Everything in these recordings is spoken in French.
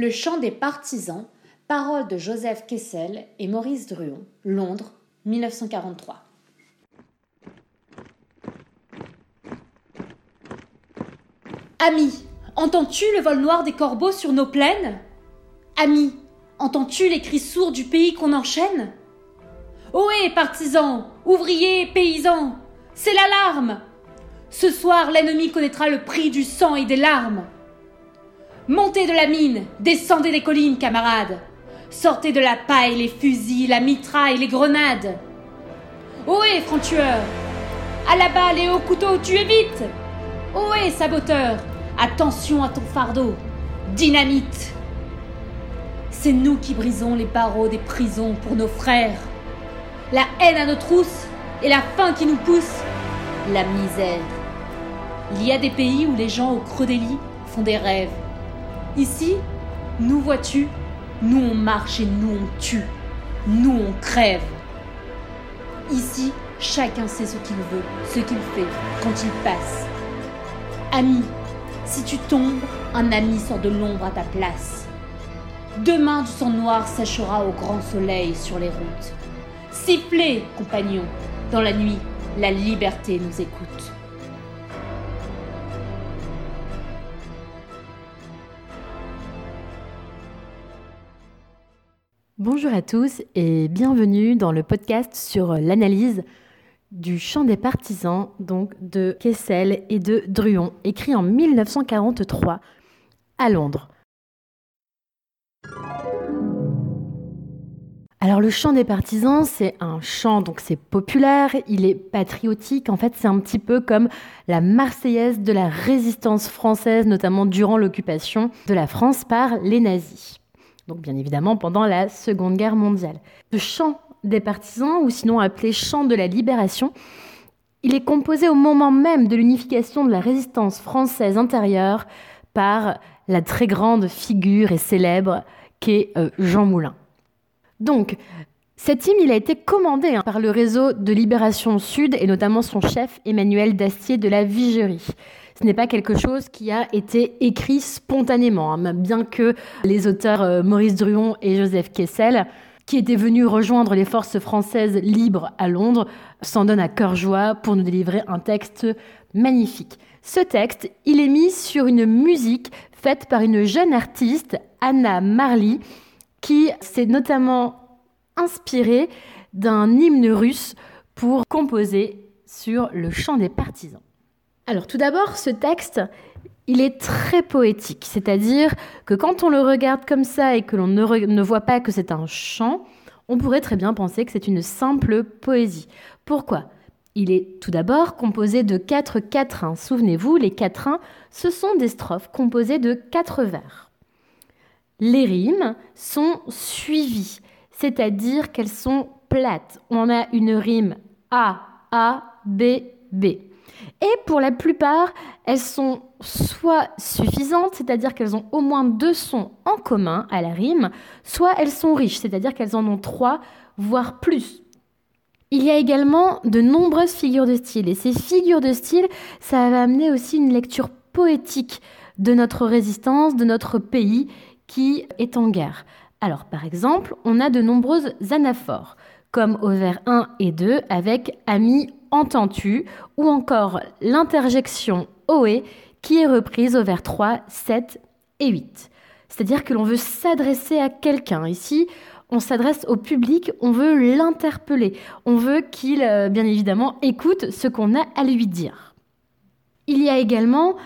Le chant des partisans, paroles de Joseph Kessel et Maurice Druon, Londres, 1943. Ami, entends-tu le vol noir des corbeaux sur nos plaines? Ami, entends-tu les cris sourds du pays qu'on enchaîne? Ohé, partisans, ouvriers, paysans, c'est l'alarme Ce soir, l'ennemi connaîtra le prix du sang et des larmes. Montez de la mine, descendez des collines, camarades. Sortez de la paille, les fusils, la mitraille, les grenades. Ohé, franc-tueur À la balle et au couteau, tuez vite Ohé, saboteur Attention à ton fardeau Dynamite C'est nous qui brisons les barreaux des prisons pour nos frères. La haine à nos trousses et la faim qui nous pousse. La misère. Il y a des pays où les gens au creux des lits font des rêves. Ici, nous vois-tu, nous on marche et nous on tue. Nous on crève. Ici, chacun sait ce qu'il veut, ce qu'il fait, quand il passe. Ami, si tu tombes, un ami sort de l'ombre à ta place. Demain, du sang noir séchera au grand soleil sur les routes. Sifflez, compagnons, dans la nuit, la liberté nous écoute. Bonjour à tous et bienvenue dans le podcast sur l'analyse du chant des partisans, donc de Kessel et de Druon, écrit en 1943 à Londres. Alors le chant des partisans, c'est un chant, donc c'est populaire, il est patriotique, en fait c'est un petit peu comme la marseillaise de la résistance française, notamment durant l'occupation de la France par les nazis. Donc bien évidemment pendant la Seconde Guerre mondiale. Le chant des partisans, ou sinon appelé chant de la libération, il est composé au moment même de l'unification de la résistance française intérieure par la très grande figure et célèbre qu'est euh, Jean Moulin. Donc, cet hymne, il a été commandé hein, par le réseau de Libération Sud et notamment son chef Emmanuel Dastier de la Vigerie. Ce n'est pas quelque chose qui a été écrit spontanément, hein, bien que les auteurs euh, Maurice Druon et Joseph Kessel qui était venu rejoindre les forces françaises libres à Londres, s'en donne à cœur joie pour nous délivrer un texte magnifique. Ce texte, il est mis sur une musique faite par une jeune artiste, Anna Marley, qui s'est notamment inspirée d'un hymne russe pour composer sur le chant des partisans. Alors tout d'abord, ce texte, il est très poétique, c'est-à-dire que quand on le regarde comme ça et que l'on ne, voit pas que c'est un chant, on pourrait très bien penser que c'est une simple poésie. Pourquoi? Il est tout d'abord composé de quatre quatrains. Souvenez-vous, les quatrains, ce sont des strophes composées de quatre vers. Les rimes sont suivies, c'est-à-dire qu'elles sont plates. On a une rime A, A, B, B. Et pour la plupart, elles sont soit suffisantes, c'est-à-dire qu'elles ont au moins deux sons en commun à la rime, soit elles sont riches, c'est-à-dire qu'elles en ont trois, voire plus. Il y a également de nombreuses figures de style, et ces figures de style, ça va amener aussi une lecture poétique de notre résistance, de notre pays qui est en guerre. Alors par exemple, on a de nombreuses anaphores, comme au vers 1 et 2 avec Ami entends-tu ou encore l'interjection OE qui est reprise au vers 3, 7 et 8. C'est-à-dire que l'on veut s'adresser à quelqu'un. Ici, on s'adresse au public, on veut l'interpeller, on veut qu'il, euh, bien évidemment, écoute ce qu'on a à lui dire. Il y a également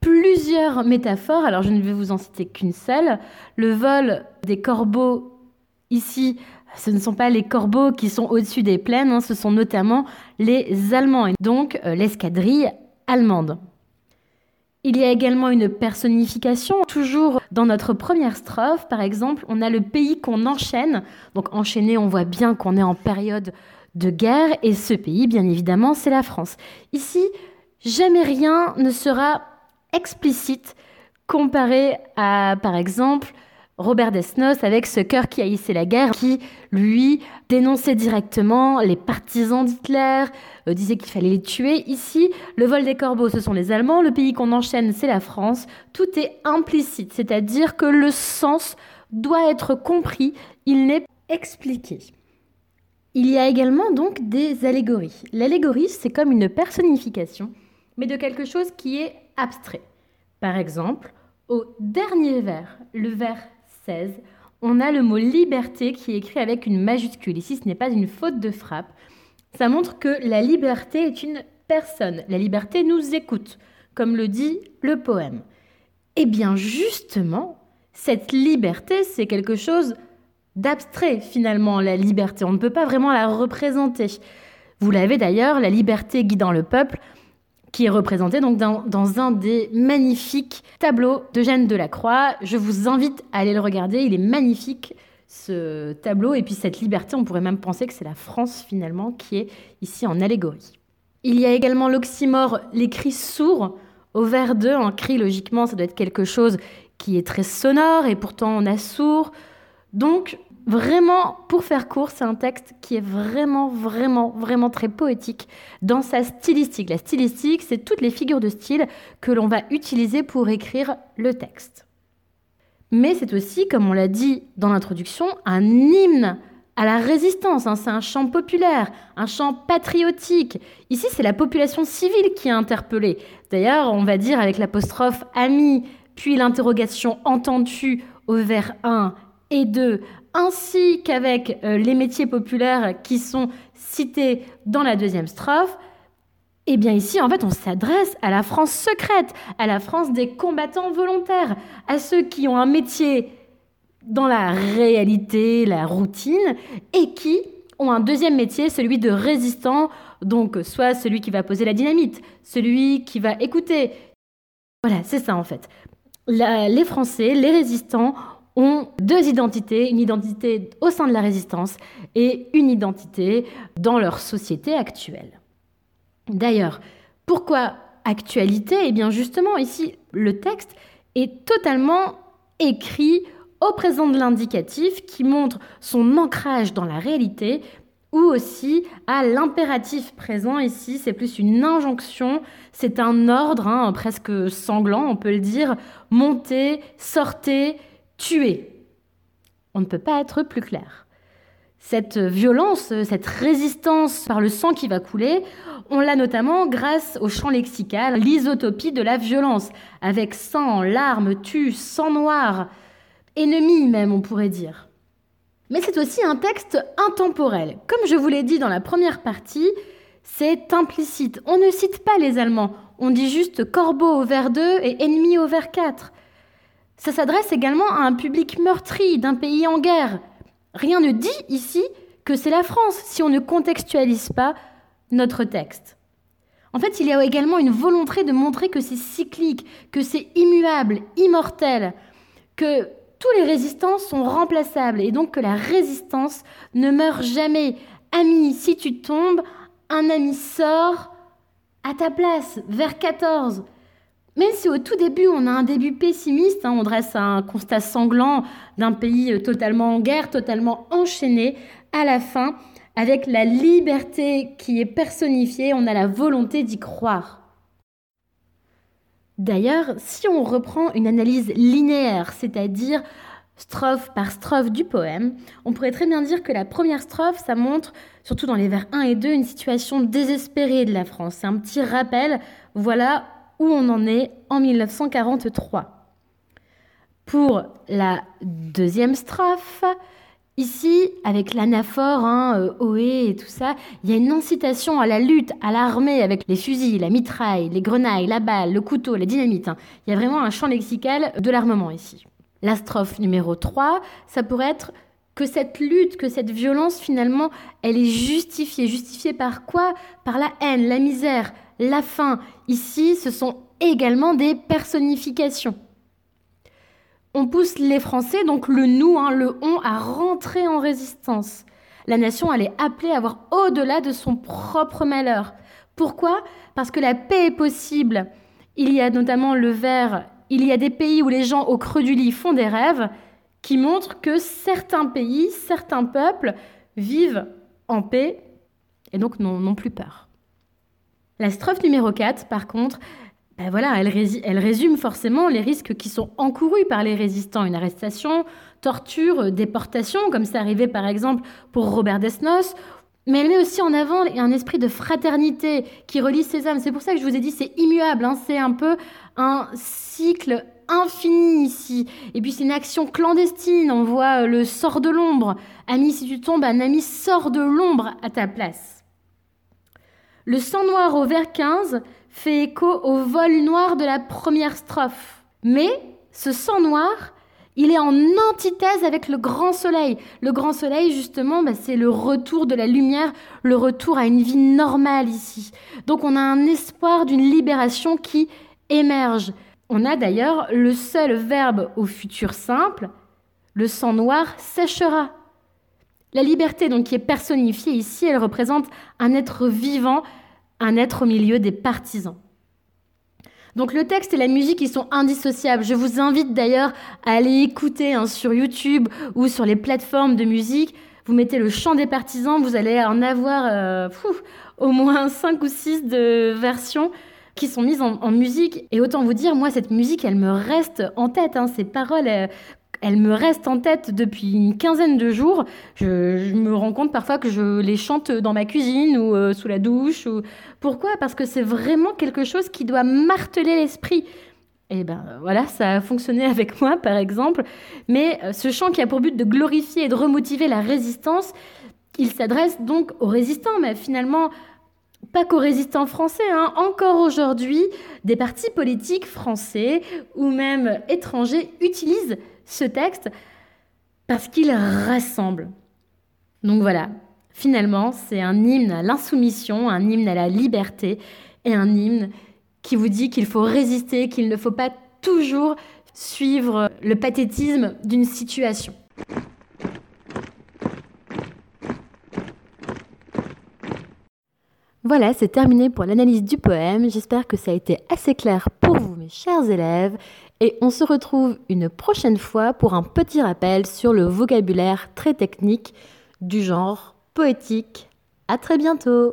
plusieurs métaphores, alors je ne vais vous en citer qu'une seule. Le vol des corbeaux, ici, ce ne sont pas les corbeaux qui sont au-dessus des plaines, hein, ce sont notamment les Allemands, et donc euh, l'escadrille allemande. Il y a également une personnification. Toujours dans notre première strophe, par exemple, on a le pays qu'on enchaîne. Donc enchaîné, on voit bien qu'on est en période de guerre et ce pays, bien évidemment, c'est la France. Ici, jamais rien ne sera explicite comparé à, par exemple, Robert Desnos avec ce cœur qui haïssait la guerre, qui, lui, dénonçait directement les partisans d'Hitler, euh, disait qu'il fallait les tuer. Ici, le vol des corbeaux, ce sont les Allemands, le pays qu'on enchaîne, c'est la France. Tout est implicite, c'est-à-dire que le sens doit être compris, il n'est expliqué. Il y a également donc des allégories. L'allégorie, c'est comme une personnification, mais de quelque chose qui est abstrait. Par exemple, au dernier vers, le vers 16, on a le mot liberté qui est écrit avec une majuscule. Ici, ce n'est pas une faute de frappe. Ça montre que la liberté est une personne. La liberté nous écoute, comme le dit le poème. Eh bien, justement, cette liberté, c'est quelque chose d'abstrait, finalement, la liberté. On ne peut pas vraiment la représenter. Vous l'avez d'ailleurs, la liberté guidant le peuple qui est représenté donc dans, dans, un des magnifiques tableaux de Jeanne Delacroix. Je vous invite à aller le regarder, il est magnifique ce tableau et puis cette liberté, on pourrait même penser que c'est la France finalement qui est ici en allégorie. Il y a également l'oxymore, les cris sourds au vers 2, un cri logiquement ça doit être quelque chose qui est très sonore et pourtant on a sourd. Donc Vraiment, pour faire court, c'est un texte qui est vraiment, vraiment, vraiment très poétique dans sa stylistique. La stylistique, c'est toutes les figures de style que l'on va utiliser pour écrire le texte. Mais c'est aussi, comme on l'a dit dans l'introduction, un hymne à la résistance. Hein. C'est un chant populaire, un chant patriotique. Ici, c'est la population civile qui est interpellée. D'ailleurs, on va dire avec l'apostrophe ami, puis l'interrogation entendue au vers 1 et 2, ainsi qu'avec euh, les métiers populaires qui sont cités dans la deuxième strophe, eh bien ici, en fait, on s'adresse à la France secrète, à la France des combattants volontaires, à ceux qui ont un métier dans la réalité, la routine, et qui ont un deuxième métier, celui de résistant, donc soit celui qui va poser la dynamite, celui qui va écouter. Voilà, c'est ça en fait. les Français, les résistants, ont deux identités, une identité au sein de la résistance et une identité dans leur société actuelle. D'ailleurs, pourquoi actualité? Eh bien justement, ici, le texte est totalement écrit au présent de l'indicatif qui montre son ancrage dans la réalité ou aussi à l'impératif présent. Ici, c'est plus une injonction, c'est un ordre hein, presque sanglant, on peut le dire, montez, sortez, tuer. On ne peut pas être plus clair. Cette violence, cette résistance par le sang qui va couler, on l'a notamment grâce au champ lexical, l'isotopie de la violence, avec sang, larmes, tue, sang noir, ennemi même, on pourrait dire. Mais c'est aussi un texte intemporel. Comme je vous l'ai dit dans la première partie, c'est implicite. On ne cite pas les Allemands, on dit juste corbeau au vers 2 et ennemi au vers 4. Ça s'adresse également à un public meurtri d'un pays en guerre. Rien ne dit ici que c'est la France si on ne contextualise pas notre texte. En fait, il y a également une volonté de montrer que c'est cyclique, que c'est immuable, immortel, que tous les résistants sont remplaçables et donc que la résistance ne meurt jamais. Ami, si tu tombes, un ami sort à ta place, vers 14. Même si au tout début, on a un début pessimiste, hein, on dresse un constat sanglant d'un pays euh, totalement en guerre, totalement enchaîné, à la fin, avec la liberté qui est personnifiée, on a la volonté d'y croire. D'ailleurs, si on reprend une analyse linéaire, c'est-à-dire strophe par strophe du poème, on pourrait très bien dire que la première strophe, ça montre, surtout dans les vers 1 et 2, une situation désespérée de la France. C'est un petit rappel, voilà où on en est en 1943. Pour la deuxième strophe, ici, avec l'anaphore, hein, euh, Oé et tout ça, il y a une incitation à la lutte, à l'armée, avec les fusils, la mitraille, les grenailles, la balle, le couteau, la dynamite. Hein. Il y a vraiment un champ lexical de l'armement ici. La strophe numéro 3, ça pourrait être que cette lutte, que cette violence, finalement, elle est justifiée. Justifiée par quoi? Par la haine, la misère, la faim. Ici, ce sont également des personnifications. On pousse les Français, donc le nous, hein, le on, à rentrer en résistance. La nation, elle est appelée à voir au-delà de son propre malheur. Pourquoi? Parce que la paix est possible. Il y a notamment le vers, il y a des pays où les gens au creux du lit font des rêves, qui montre que certains pays, certains peuples vivent en paix et donc n'ont plus peur. La strophe numéro 4, par contre, ben voilà, elle, elle, résume forcément les risques qui sont encourus par les résistants. Une arrestation, torture, déportation, comme c'est arrivé par exemple pour Robert Desnos. Mais elle met aussi en avant un esprit de fraternité qui relie ces âmes. C'est pour ça que je vous ai dit c'est immuable. Hein. C'est un peu un cycle infini ici. Et puis c'est une action clandestine. On voit euh, le sort de l'ombre. Ami, si tu tombes, un ami sort de l'ombre à ta place. Le sang noir au vers 15 fait écho au vol noir de la première strophe. Mais ce sang noir, il est en antithèse avec le grand soleil. Le grand soleil, justement, bah, c'est le retour de la lumière, le retour à une vie normale ici. Donc on a un espoir d'une libération qui émerge. On a d'ailleurs le seul verbe au futur simple, le sang noir séchera. La liberté, donc, qui est personnifiée ici, elle représente un être vivant un être au milieu des partisans. Donc le texte et la musique, ils sont indissociables. Je vous invite d'ailleurs à aller écouter hein, sur YouTube ou sur les plateformes de musique. Vous mettez le chant des partisans, vous allez en avoir euh, au moins 5 ou 6 de versions qui sont mises en, musique. Et autant vous dire, moi, cette musique, elle me reste en tête. Hein. Ces paroles, elle me reste en tête depuis une quinzaine de jours. Je, me rends compte parfois que je les chante dans ma cuisine ou euh, sous la douche. Ou... Pourquoi? Parce que c'est vraiment quelque chose qui doit marteler l'esprit. Et ben voilà, ça a fonctionné avec moi par exemple. Mais euh, ce chant qui a pour but de glorifier et de remotiver la résistance, il s'adresse donc aux résistants, mais finalement pas qu'aux résistants français, hein. encore aujourd'hui, des partis politiques français ou même étrangers utilisent ce texte parce qu'il rassemble. Donc voilà, finalement, c'est un hymne à l'insoumission, un hymne à la liberté et un hymne qui vous dit qu'il faut résister, qu'il ne faut pas toujours suivre le pathétisme d'une situation. Voilà, c'est terminé pour l'analyse du poème. J'espère que ça a été assez clair pour vous, mes chers élèves. Et on se retrouve une prochaine fois pour un petit rappel sur le vocabulaire très technique du genre poétique. À très bientôt!